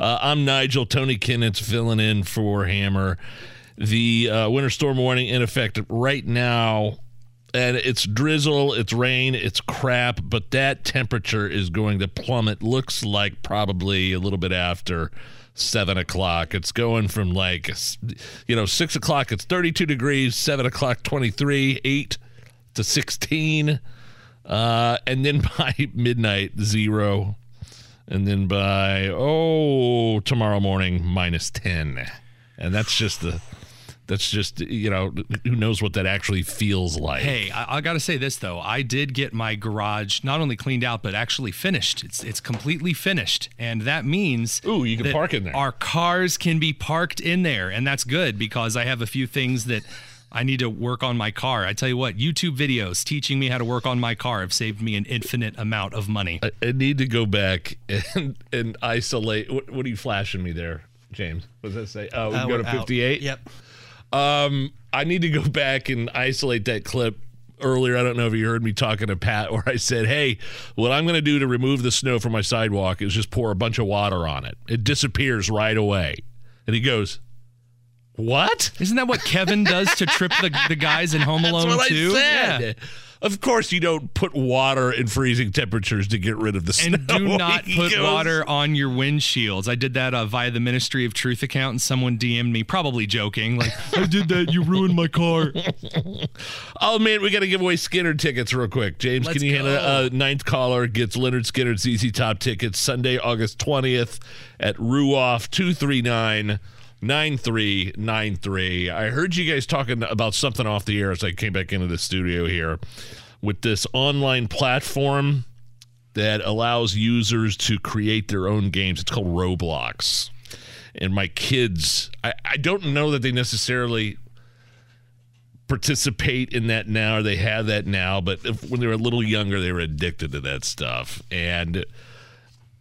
Uh, I'm Nigel. Tony Kinnett's filling in for Hammer. The uh, winter storm warning in effect right now, and it's drizzle, it's rain, it's crap, but that temperature is going to plummet. Looks like probably a little bit after seven o'clock. It's going from like, you know, six o'clock, it's 32 degrees, seven o'clock, 23, eight to 16. Uh, and then by midnight, zero. And then by, oh, tomorrow morning, minus 10. And that's just the that's just you know who knows what that actually feels like. Hey i, I gotta say this though. I did get my garage not only cleaned out but actually finished. It's it's completely finished. And that means ooh you can park in there. our cars can be parked in there. And that's good because i have a few things that I need to work on my car. I tell you what, YouTube videos teaching me how to work on my car have saved me an infinite amount of money. I, I need to go back and and isolate. What, what, are you flashing me there, James? What does that say? Oh, we uh, go to 58? Yep. Um, I need to go back and isolate that clip earlier. I don't know if you heard me talking to Pat where I said, Hey, what I'm going to do to remove the snow from my sidewalk is just pour a bunch of water on it. It disappears right away. And he goes, What? Isn't that what Kevin does to trip the, the guys in Home Alone too? Yeah. Of course, you don't put water in freezing temperatures to get rid of the snow. And do not put goes, water on your windshields. I did that uh, via the Ministry of Truth account, and someone DM'd me, probably joking, like, I did that. You ruined my car. oh, man, we got to give away Skynyrd tickets real quick. James, Let's can you handle uh, ninth caller gets Lynyrd Skynyrd's ZZ Top tickets Sunday, August 20th at Ruoff 239- 9393. I heard you guys talking about something off the air as I came back into the studio here with this online platform that allows users to create their own games. It's called Roblox. And my kids, I, I don't know that they necessarily participate in that now or they have that now, but if, when they were a little younger, they were addicted to that stuff. And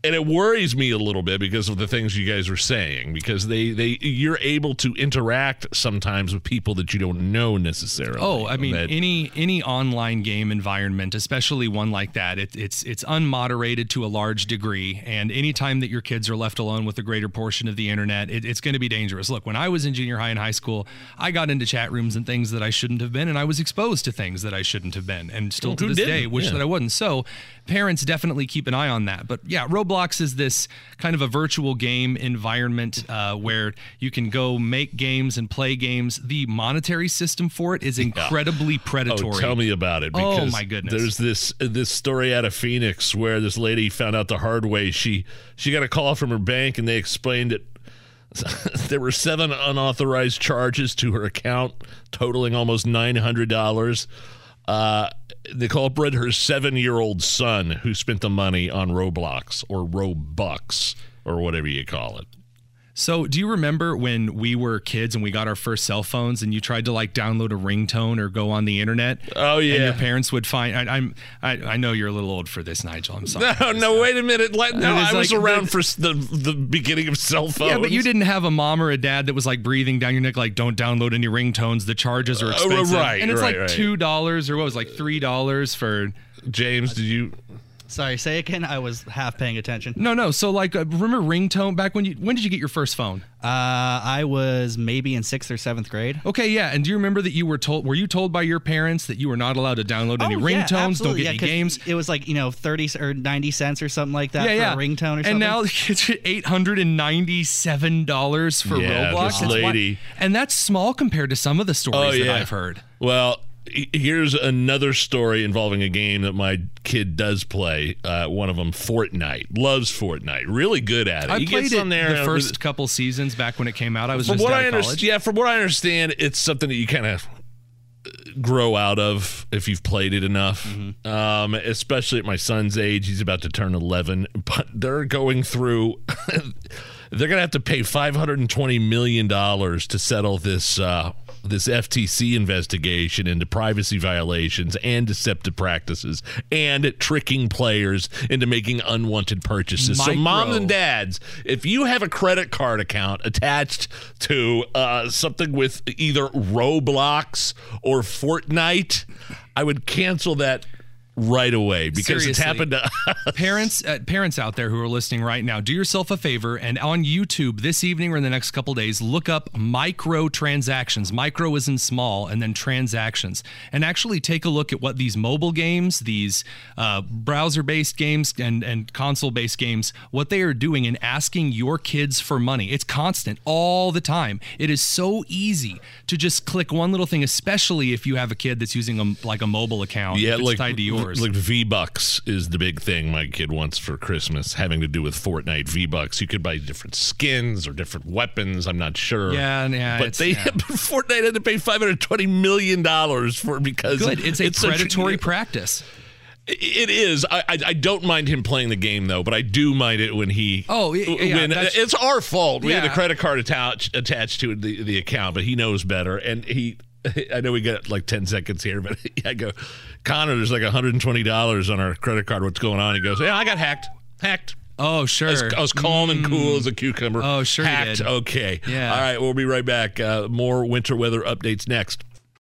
and it worries me a little bit because of the things you guys are saying because they they you're able to interact sometimes with people that you don't know necessarily. Oh i mean that, any any online game environment especially one like that it, it's it's unmoderated to a large degree. And anytime that your kids are left alone with a greater portion of the internet it, it's going to be dangerous. Look when i was in junior high and high school i got into chat rooms and things that i shouldn't have been and i was exposed to things that i shouldn't have been and still well, to this didn't? day wish yeah. that i wouldn't so parents definitely keep an eye on that. But yeah Roblox is this kind of a virtual game environment uh, where you can go make games and play games. The monetary system for it is incredibly yeah. predatory. Oh, tell me about it. oh my goodness! There's this this story out of Phoenix where this lady found out the hard way. She she got a call from her bank and they explained it there were seven unauthorized charges to her account, totaling almost nine hundred dollars. Uh, the culprit, her seven-year-old son, who spent the money on Roblox or Robux or whatever you call it. So, do you remember when we were kids and we got our first cell phones and you tried to like download a ringtone or go on the internet? Oh yeah. And your parents would find. I, am I, I, know you're a little old for this, Nigel. I'm sorry. No, no. Wait a minute. Let, no, I was like, around for the the beginning of cell phones. Yeah, but you didn't have a mom or a dad that was like breathing down your neck, like don't download any ringtones. The charges are uh, expensive. Uh, right. And it's right, like right. two dollars or what was it, like three dollars for. James, did you? Sorry, say again. I was half paying attention. No, no. So like, uh, remember ringtone back when you when did you get your first phone? Uh, I was maybe in sixth or seventh grade. Okay, yeah. And do you remember that you were told? Were you told by your parents that you were not allowed to download any oh, ringtones? don't get yeah, any games. It was like you know thirty or ninety cents or something like that yeah, for yeah. a ringtone or something. And now it's eight hundred and ninety-seven dollars for yeah, Roblox. This lady. and that's small compared to some of the stories oh, that I've heard. Well, here's another story involving a game that my kid does play. Uh, one of them, Fortnite, loves Fortnite. Really good at it. I he played it on there the first couple seasons back when it came out. I was from what I understand. Yeah, from what I understand, it's something that you kind of grow out of if you've played it enough. Mm-hmm. Um, especially at my son's age, he's about to turn 11, but they're going through. they're going to have to pay 520 million dollars to settle this. Uh, this FTC investigation into privacy violations and deceptive practices and tricking players into making unwanted purchases. Micro. So, moms and dads, if you have a credit card account attached to uh, something with either Roblox or Fortnite, I would cancel that right away because Seriously. it's happened to us. parents uh, parents out there who are listening right now do yourself a favor and on youtube this evening or in the next couple days look up micro transactions micro is in small and then transactions. And actually take a look at what these mobile games these uh, browser based games and, and console based games what they are doing and asking your kids for money. It's constant all the time. It is so easy to just click one little thing especially if you have a kid that's using a, like a mobile account Yeah, like tied to yours like V Bucks is the big thing my kid wants for Christmas, having to do with Fortnite V Bucks. You could buy different skins or different weapons. I'm not sure. Yeah, yeah, But they yeah. Fortnite had to pay 520 million dollars for because good it's a such predatory practice It is. I, I I don't mind him playing the game though, but I do mind it when he. Oh, yeah, yeah, when it's our fault. We had a credit card attached attached to the the account, but he knows better, and he. I know we got like ten seconds here, but I go, Connor. There's like 120 dollars on our credit card. What's going on? He goes, Yeah, I got hacked. Hacked. Oh, sure. I was, I was calm and cool as a cucumber. Oh, sure you Hacked. Okay. Yeah. All right. We'll be right back. Uh, more winter weather updates next.